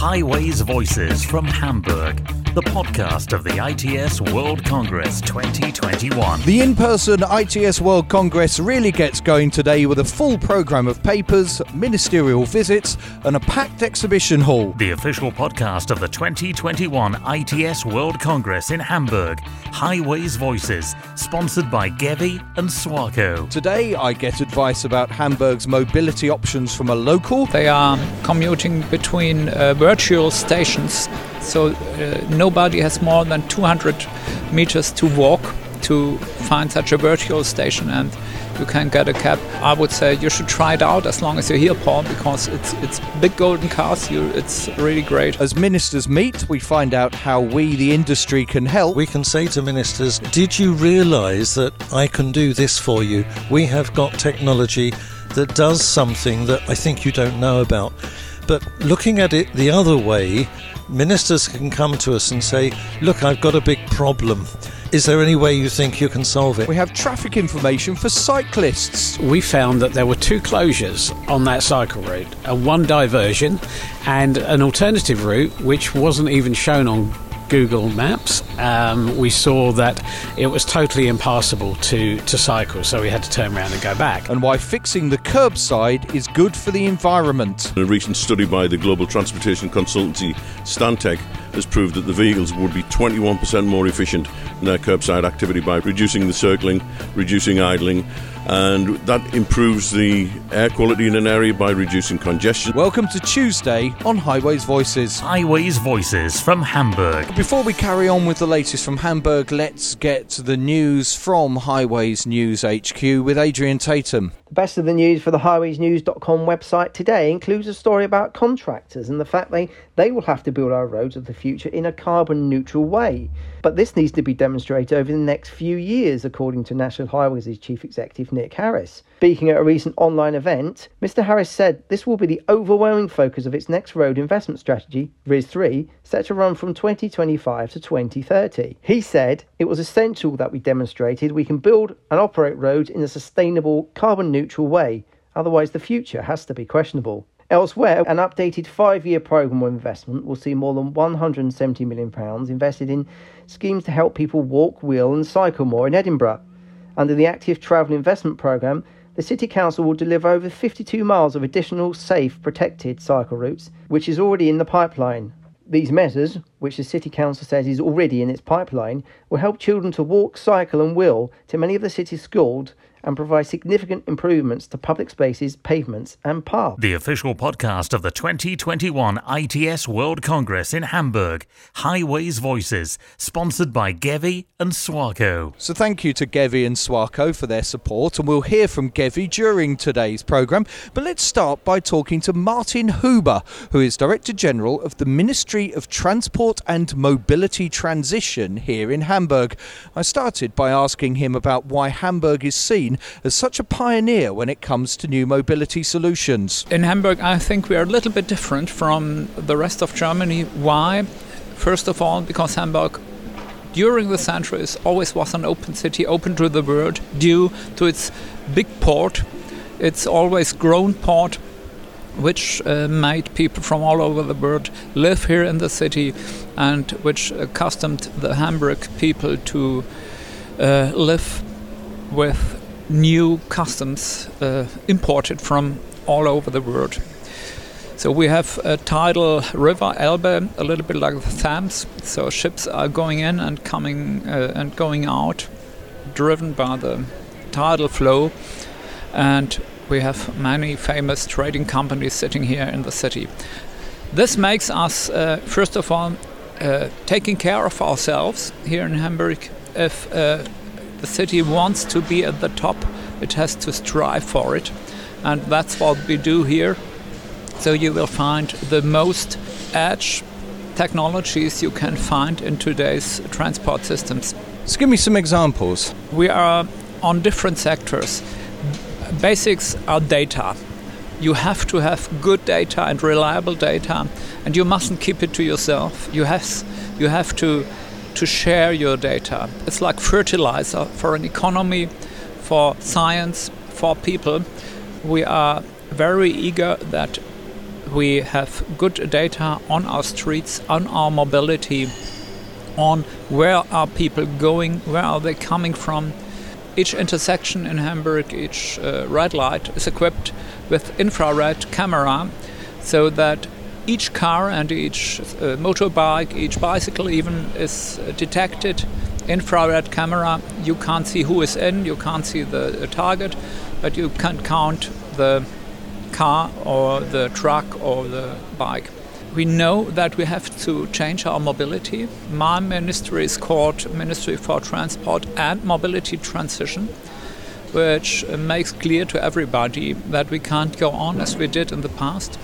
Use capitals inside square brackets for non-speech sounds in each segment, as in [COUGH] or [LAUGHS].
Highways Voices from Hamburg, the podcast of the ITS World Congress 2021. The in person ITS World Congress really gets going today with a full programme of papers, ministerial visits, and a packed exhibition hall. The official podcast of the 2021 ITS World Congress in Hamburg, Highways Voices, sponsored by Gevi and Swarco. Today, I get advice about Hamburg's mobility options from a local. They are commuting between uh, virtual stations, so uh, nobody has more than 200 meters to walk to find such a virtual station and you can get a cab. I would say you should try it out as long as you're here, Paul, because it's it's big golden cars. You, it's really great. As ministers meet, we find out how we, the industry, can help. We can say to ministers, Did you realise that I can do this for you? We have got technology that does something that I think you don't know about. But looking at it the other way, ministers can come to us and say, Look, I've got a big problem. Is there any way you think you can solve it? We have traffic information for cyclists. we found that there were two closures on that cycle route a one diversion and an alternative route which wasn't even shown on Google Maps. Um, we saw that it was totally impassable to, to cycle, so we had to turn around and go back. And why fixing the curbside is good for the environment. A recent study by the global transportation consultancy Stantec has proved that the vehicles would be 21% more efficient in their curbside activity by reducing the circling, reducing idling, and that improves the air quality in an area by reducing congestion. Welcome to Tuesday on Highways Voices. Highways Voices from Hamburg. Before we carry on with the latest from Hamburg, let's get the news from Highways News HQ with Adrian Tatum. The best of the news for the highwaysnews.com website today includes a story about contractors and the fact they, they will have to build our roads of the future in a carbon neutral way. But this needs to be demonstrated over the next few years, according to National Highways' Chief Executive Nick Harris. Speaking at a recent online event, Mr. Harris said this will be the overwhelming focus of its next road investment strategy, RIS3, set to run from 2025 to 2030. He said it was essential that we demonstrated we can build and operate roads in a sustainable, carbon neutral way, otherwise, the future has to be questionable. Elsewhere, an updated five year programme of investment will see more than £170 million invested in schemes to help people walk, wheel, and cycle more in Edinburgh. Under the Active Travel Investment Programme, the City Council will deliver over 52 miles of additional safe, protected cycle routes, which is already in the pipeline. These measures, which the City Council says is already in its pipeline, will help children to walk, cycle, and wheel to many of the city's schools and provide significant improvements to public spaces, pavements, and paths. The official podcast of the 2021 ITS World Congress in Hamburg, Highways Voices, sponsored by Gevi and Swarco. So thank you to Gevi and Swarco for their support, and we'll hear from Gevi during today's programme. But let's start by talking to Martin Huber, who is Director General of the Ministry of Transport and Mobility Transition here in Hamburg. I started by asking him about why Hamburg is seen as such a pioneer when it comes to new mobility solutions. In Hamburg, I think we are a little bit different from the rest of Germany. Why? First of all, because Hamburg during the centuries always was an open city, open to the world, due to its big port, its always grown port, which uh, made people from all over the world live here in the city and which accustomed the Hamburg people to uh, live with new customs uh, imported from all over the world. So we have a tidal river, Elbe, a little bit like the Thames. So ships are going in and coming uh, and going out, driven by the tidal flow. And we have many famous trading companies sitting here in the city. This makes us, uh, first of all, uh, taking care of ourselves here in Hamburg. If uh, the city wants to be at the top, it has to strive for it. And that's what we do here. So you will find the most edge technologies you can find in today's transport systems. So give me some examples. We are on different sectors. Basics are data. You have to have good data and reliable data, and you mustn't keep it to yourself. You have, you have to, to share your data. It's like fertilizer for an economy, for science, for people. We are very eager that we have good data on our streets, on our mobility, on where are people going, where are they coming from. Each intersection in Hamburg, each uh, red light is equipped with infrared camera so that each car and each uh, motorbike, each bicycle even is detected infrared camera. You can't see who is in, you can't see the, the target, but you can count the car or the truck or the bike. We know that we have to change our mobility. My ministry is called Ministry for Transport and Mobility Transition, which makes clear to everybody that we can't go on as we did in the past.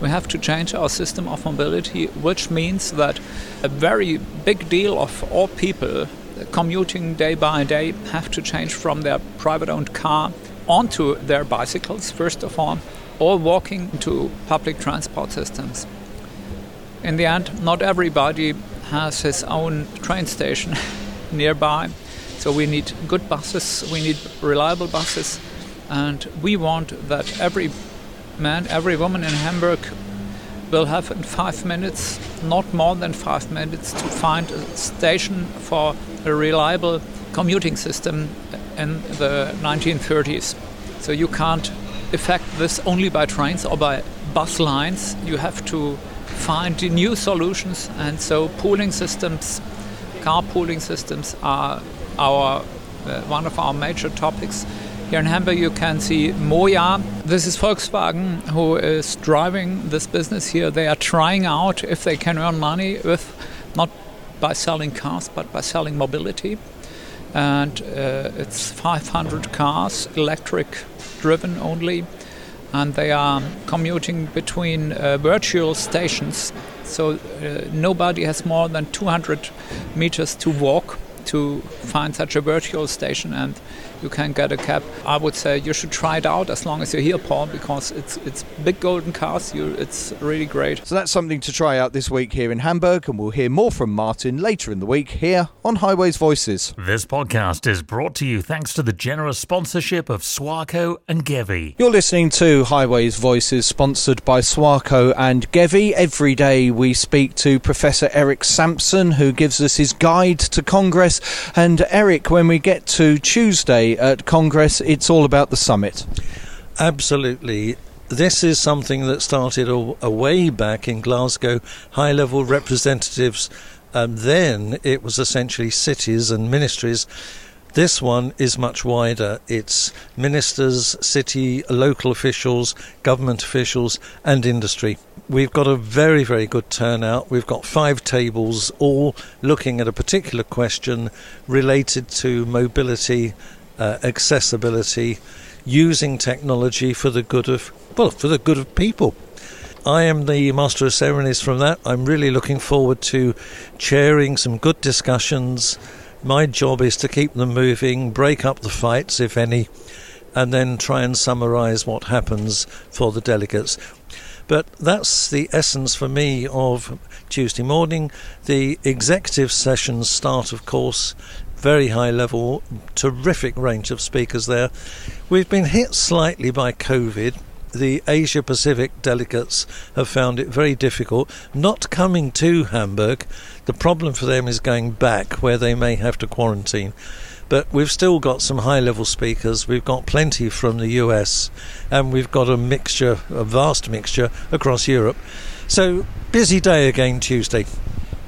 We have to change our system of mobility, which means that a very big deal of all people commuting day by day have to change from their private owned car onto their bicycles, first of all, or walking to public transport systems. In the end, not everybody has his own train station [LAUGHS] nearby, so we need good buses, we need reliable buses, and we want that every man, every woman in Hamburg will have in five minutes, not more than five minutes, to find a station for a reliable commuting system in the 1930s. So you can't effect this only by trains or by bus lines. You have to find new solutions, and so pooling systems, car pooling systems, are our uh, one of our major topics. Here in Hamburg, you can see MOIA. This is Volkswagen who is driving this business here. They are trying out if they can earn money with not by selling cars but by selling mobility. And uh, it's 500 cars, electric driven only, and they are commuting between uh, virtual stations. So uh, nobody has more than 200 meters to walk to find such a virtual station and you can get a cab. I would say you should try it out as long as you're here, Paul, because it's it's big golden cars. You, it's really great. So that's something to try out this week here in Hamburg, and we'll hear more from Martin later in the week here on Highways Voices. This podcast is brought to you thanks to the generous sponsorship of Swarco and Gevi. You're listening to Highways Voices, sponsored by Swarco and Gevi. Every day we speak to Professor Eric Sampson, who gives us his guide to Congress. And Eric, when we get to Tuesday at Congress, it's all about the summit. Absolutely. This is something that started a, a way back in Glasgow, high level representatives. Um, then it was essentially cities and ministries. This one is much wider. It's ministers, city, local officials, government officials, and industry. We've got a very, very good turnout. We've got five tables, all looking at a particular question related to mobility, uh, accessibility, using technology for the good of well, for the good of people. I am the master of ceremonies from that. I'm really looking forward to chairing some good discussions. My job is to keep them moving, break up the fights, if any, and then try and summarize what happens for the delegates. But that's the essence for me of Tuesday morning. The executive sessions start, of course, very high level, terrific range of speakers there. We've been hit slightly by COVID. The Asia Pacific delegates have found it very difficult not coming to Hamburg. The problem for them is going back where they may have to quarantine. But we've still got some high level speakers. We've got plenty from the US, and we've got a mixture, a vast mixture across Europe. So, busy day again Tuesday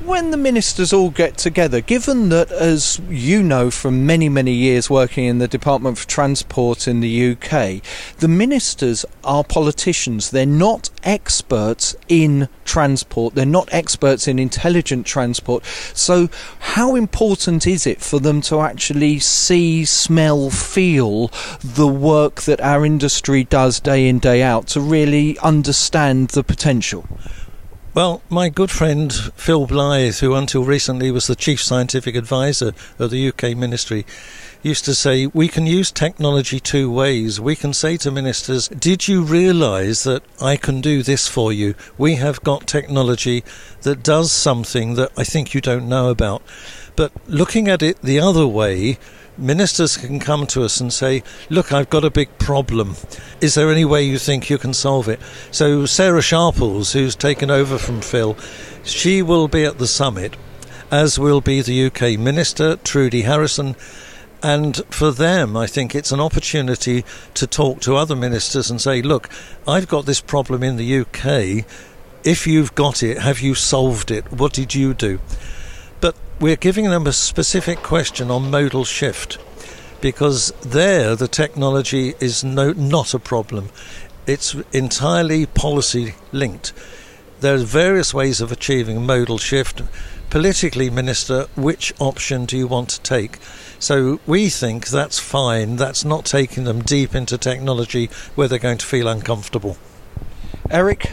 when the ministers all get together, given that, as you know from many, many years working in the Department for Transport in the UK, the ministers are politicians. They're not experts in transport, they're not experts in intelligent transport. So, how important is it for them to actually see, smell, feel the work that our industry does day in, day out to really understand the potential? Well, my good friend Phil Blythe, who until recently was the chief scientific advisor of the UK ministry, used to say, We can use technology two ways. We can say to ministers, Did you realize that I can do this for you? We have got technology that does something that I think you don't know about. But looking at it the other way, ministers can come to us and say, Look, I've got a big problem. Is there any way you think you can solve it? So, Sarah Sharples, who's taken over from Phil, she will be at the summit, as will be the UK Minister, Trudy Harrison. And for them, I think it's an opportunity to talk to other ministers and say, Look, I've got this problem in the UK. If you've got it, have you solved it? What did you do? But we're giving them a specific question on modal shift because there the technology is no, not a problem. It's entirely policy linked. There are various ways of achieving modal shift. Politically, Minister, which option do you want to take? So we think that's fine. That's not taking them deep into technology where they're going to feel uncomfortable. Eric,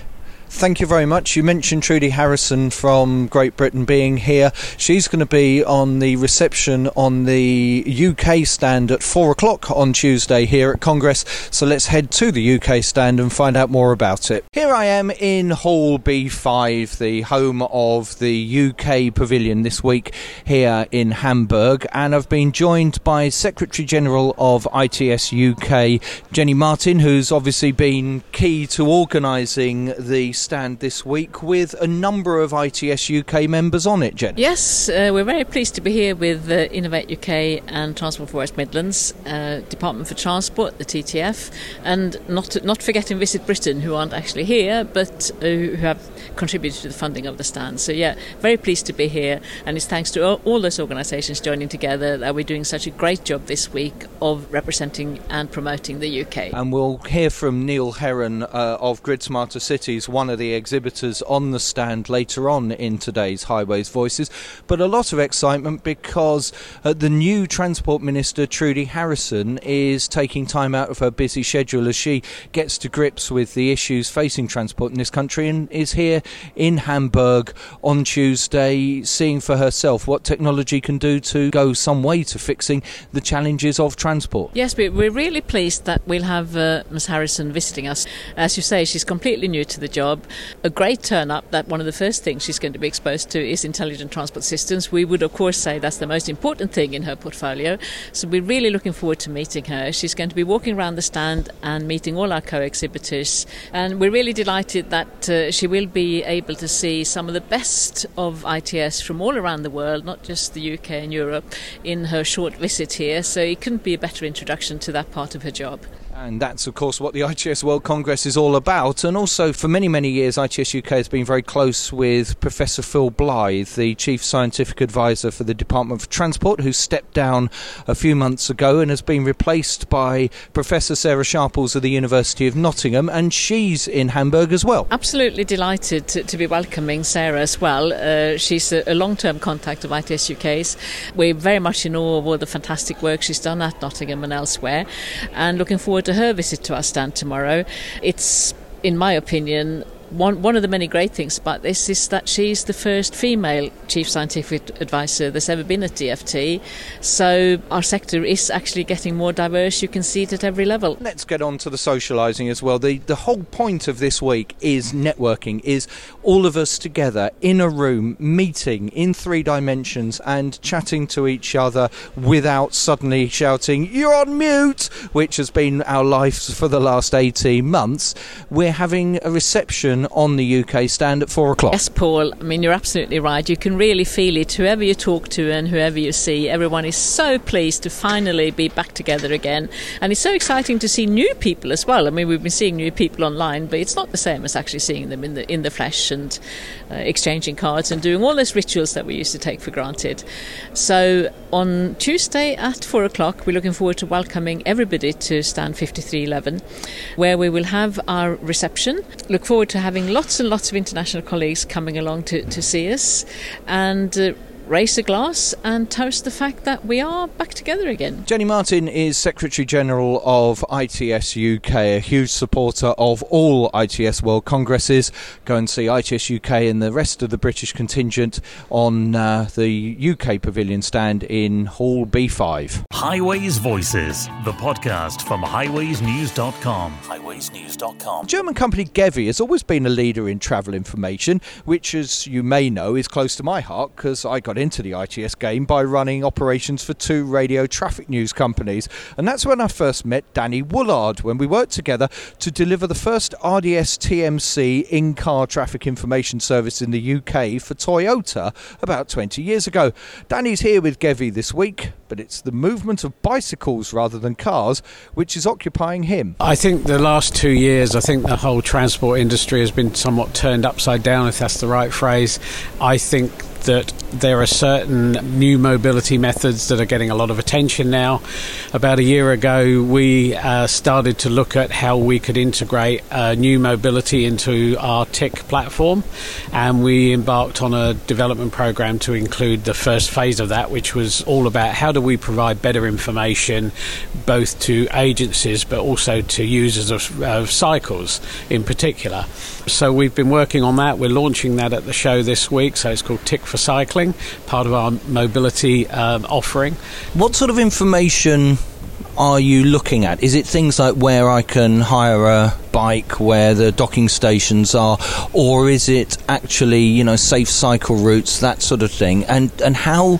Thank you very much. You mentioned Trudy Harrison from Great Britain being here. She's going to be on the reception on the UK stand at four o'clock on Tuesday here at Congress. So let's head to the UK stand and find out more about it. Here I am in Hall B5, the home of the UK pavilion this week here in Hamburg, and I've been joined by Secretary General of ITS UK, Jenny Martin, who's obviously been key to organising the stand this week with a number of ITS UK members on it, Jen. Yes, uh, we're very pleased to be here with uh, Innovate UK and Transport for West Midlands, uh, Department for Transport, the TTF, and not not forgetting Visit Britain, who aren't actually here, but uh, who have contributed to the funding of the stand. So yeah, very pleased to be here, and it's thanks to all, all those organisations joining together that we're doing such a great job this week of representing and promoting the UK. And we'll hear from Neil Heron uh, of Grid Smarter Cities, one of the exhibitors on the stand later on in today's Highways Voices. But a lot of excitement because uh, the new Transport Minister, Trudy Harrison, is taking time out of her busy schedule as she gets to grips with the issues facing transport in this country and is here in Hamburg on Tuesday, seeing for herself what technology can do to go some way to fixing the challenges of transport. Yes, we're really pleased that we'll have uh, Ms. Harrison visiting us. As you say, she's completely new to the job. A great turn up that one of the first things she's going to be exposed to is intelligent transport systems. We would, of course, say that's the most important thing in her portfolio. So we're really looking forward to meeting her. She's going to be walking around the stand and meeting all our co exhibitors. And we're really delighted that uh, she will be able to see some of the best of ITS from all around the world, not just the UK and Europe, in her short visit here. So it couldn't be a better introduction to that part of her job. And that's, of course, what the [LAUGHS] ITS World Congress is all about. And also, for many, many years, ITS UK has been very close with Professor Phil Blythe, the Chief Scientific Advisor for the Department of Transport, who stepped down a few months ago and has been replaced by Professor Sarah Sharples of the University of Nottingham. And she's in Hamburg as well. Absolutely delighted to, to be welcoming Sarah as well. Uh, she's a, a long term contact of ITS UK's. We're very much in awe of all the fantastic work she's done at Nottingham and elsewhere, and looking forward to her visit to our stand tomorrow. It's, in my opinion, one, one of the many great things about this is that she's the first female chief scientific advisor that's ever been at DFT. So our sector is actually getting more diverse. You can see it at every level. Let's get on to the socialising as well. The the whole point of this week is networking, is all of us together in a room, meeting in three dimensions and chatting to each other without suddenly shouting, You're on mute, which has been our life for the last 18 months. We're having a reception on the UK stand at four o'clock. Yes, Paul. I mean, you're absolutely right. You can really feel it. Whoever you talk to and whoever you see, everyone is so pleased to finally be back together again. And it's so exciting to see new people as well. I mean, we've been seeing new people online, but it's not the same as actually seeing them in the in the flesh and uh, exchanging cards and doing all those rituals that we used to take for granted. So on Tuesday at four o'clock, we're looking forward to welcoming everybody to stand 5311, where we will have our reception. Look forward to having lots and lots of international colleagues coming along to, to see us. And uh, raise a glass and toast the fact that we are back together again. Jenny Martin is Secretary General of ITS UK, a huge supporter of all ITS World Congresses. Go and see ITS UK and the rest of the British contingent on uh, the UK Pavilion stand in Hall B5. Highways Voices, the podcast from highwaysnews.com. Highwaysnews.com. German company Gevi has always been a leader in travel information, which, as you may know, is close to my heart because I got got into the ITS game by running operations for two radio traffic news companies. And that's when I first met Danny Woolard when we worked together to deliver the first RDS TMC in car traffic information service in the UK for Toyota about 20 years ago. Danny's here with Gevi this week, but it's the movement of bicycles rather than cars which is occupying him. I think the last two years, I think the whole transport industry has been somewhat turned upside down, if that's the right phrase. I think that there are certain new mobility methods that are getting a lot of attention now. About a year ago, we uh, started to look at how we could integrate uh, new mobility into our TIC platform, and we embarked on a development program to include the first phase of that, which was all about how do we provide better information both to agencies but also to users of, of cycles in particular. So we've been working on that. We're launching that at the show this week. So it's called TIC for Cycling, part of our mobility um, offering. What sort of information are you looking at? Is it things like where I can hire a bike, where the docking stations are, or is it actually you know safe cycle routes, that sort of thing? And and how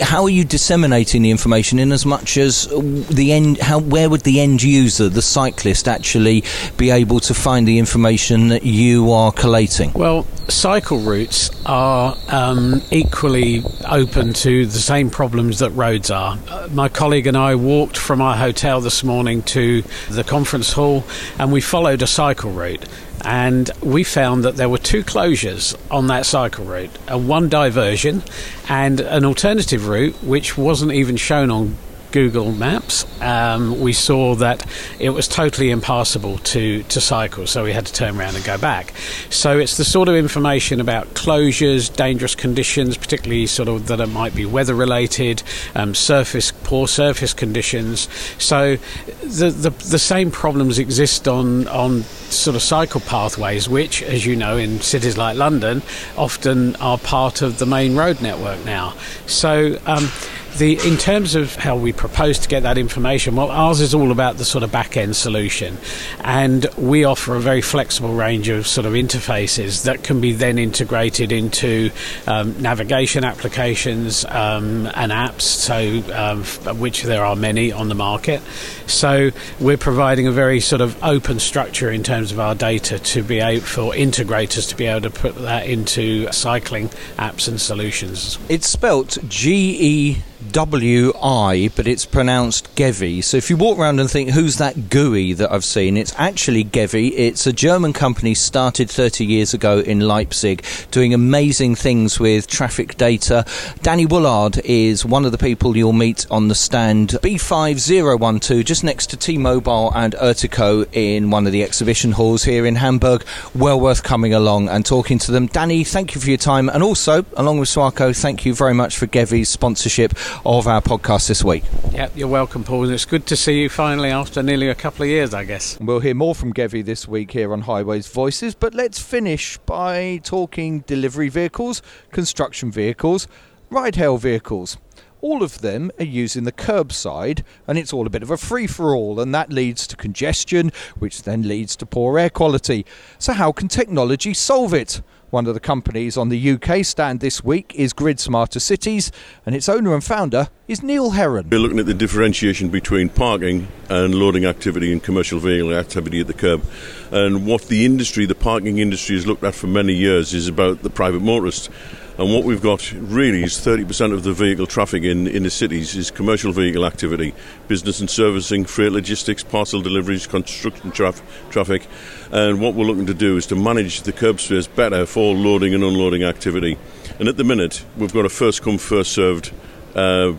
how are you disseminating the information in as much as the end how where would the end user the cyclist actually be able to find the information that you are collating? Well cycle routes are um, equally open to the same problems that roads are. Uh, my colleague and I walked from our hotel this morning to the conference hall and we followed a cycle route. And we found that there were two closures on that cycle route, a one diversion and an alternative route which wasn't even shown on Google Maps, um, we saw that it was totally impassable to, to cycle, so we had to turn around and go back. So it's the sort of information about closures, dangerous conditions, particularly sort of that it might be weather related, um, surface poor surface conditions. So the, the the same problems exist on on sort of cycle pathways, which, as you know, in cities like London, often are part of the main road network now. So. Um, the, in terms of how we propose to get that information, well, ours is all about the sort of back end solution, and we offer a very flexible range of sort of interfaces that can be then integrated into um, navigation applications um, and apps, so um, which there are many on the market. So we're providing a very sort of open structure in terms of our data to be able for integrators to be able to put that into cycling apps and solutions. It's spelt G E W I, but it's pronounced Gevi. So if you walk around and think, who's that GUI that I've seen? It's actually Gevi. It's a German company started 30 years ago in Leipzig, doing amazing things with traffic data. Danny Woolard is one of the people you'll meet on the stand B5012, just next to T Mobile and Ertico in one of the exhibition halls here in Hamburg. Well worth coming along and talking to them. Danny, thank you for your time. And also, along with Swarco, thank you very much for Gevi's sponsorship of our podcast this week. Yeah, you're welcome, Paul. It's good to see you finally after nearly a couple of years, I guess. We'll hear more from Gevi this week here on Highways Voices, but let's finish by talking delivery vehicles, construction vehicles, ride hail vehicles all of them are using the curbside and it's all a bit of a free for all and that leads to congestion which then leads to poor air quality so how can technology solve it one of the companies on the UK stand this week is Grid Smarter Cities, and its owner and founder is Neil Heron. We're looking at the differentiation between parking and loading activity and commercial vehicle activity at the curb. And what the industry, the parking industry, has looked at for many years is about the private motorist. And what we've got really is 30% of the vehicle traffic in, in the cities is commercial vehicle activity, business and servicing, freight logistics, parcel deliveries, construction traf- traffic. And what we're looking to do is to manage the curb space better for loading and unloading activity. And at the minute, we've got a first come, first served uh,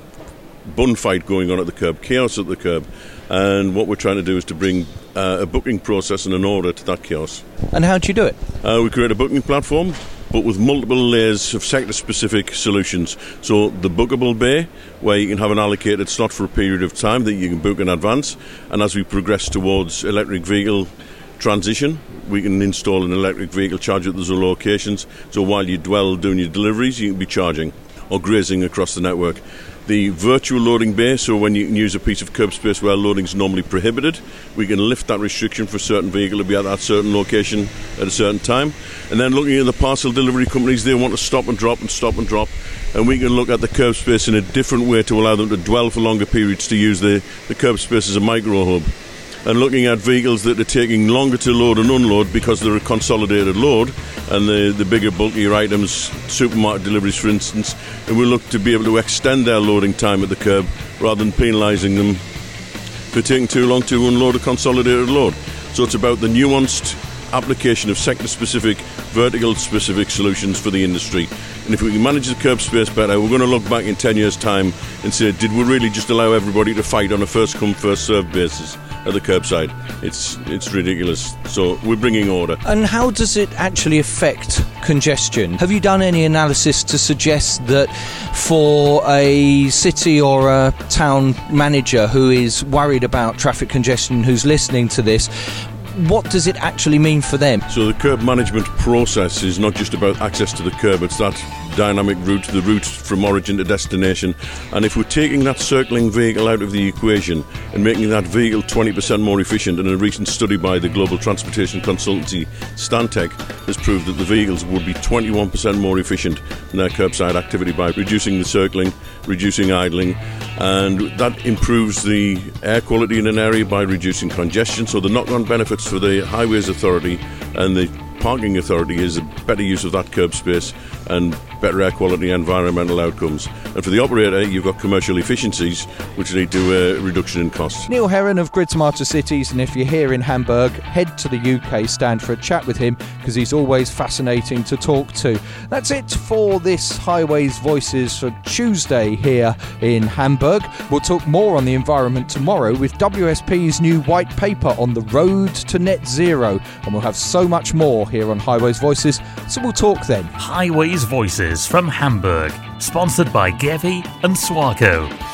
bun fight going on at the curb, chaos at the curb. And what we're trying to do is to bring uh, a booking process and an order to that chaos. And how do you do it? Uh, we create a booking platform but with multiple layers of sector specific solutions. So, the bookable bay, where you can have an allocated slot for a period of time that you can book in advance, and as we progress towards electric vehicle transition, we can install an electric vehicle charger at those locations. So, while you dwell doing your deliveries, you can be charging. Or grazing across the network. The virtual loading bay, so when you can use a piece of curb space where loading is normally prohibited, we can lift that restriction for a certain vehicle to be at that certain location at a certain time. And then looking at the parcel delivery companies, they want to stop and drop and stop and drop. And we can look at the curb space in a different way to allow them to dwell for longer periods to use the, the curb space as a micro hub and looking at vehicles that are taking longer to load and unload because they're a consolidated load and the, the bigger, bulkier items, supermarket deliveries, for instance, and we look to be able to extend their loading time at the curb rather than penalising them for taking too long to unload a consolidated load. So it's about the nuanced application of sector specific, vertical specific solutions for the industry. And if we can manage the curb space better, we're going to look back in 10 years' time and say, did we really just allow everybody to fight on a first come, first served basis? At the curbside. It's it's ridiculous. So we're bringing order. And how does it actually affect congestion? Have you done any analysis to suggest that for a city or a town manager who is worried about traffic congestion, who's listening to this, what does it actually mean for them? So the curb management process is not just about access to the curb, it's that dynamic route, the route from origin to destination. And if we're taking that circling vehicle out of the equation and making that vehicle 20% more efficient, and a recent study by the global transportation consultancy Stantec has proved that the vehicles would be 21% more efficient in their curbside activity by reducing the circling, reducing idling, and that improves the air quality in an area by reducing congestion. So the knock on benefits for the Highways Authority and the Parking Authority is a better use of that curb space and better air quality environmental outcomes. And for the operator, you've got commercial efficiencies, which lead to a reduction in costs. Neil Heron of Grid Smarter Cities, and if you're here in Hamburg, head to the UK stand for a chat with him because he's always fascinating to talk to. That's it for this Highways Voices for Tuesday here in Hamburg. We'll talk more on the environment tomorrow with WSP's new white paper on the road to net zero, and we'll have so much more here on Highways Voices, so we'll talk then. Highways Voices from Hamburg, sponsored by Gevi and Swarco.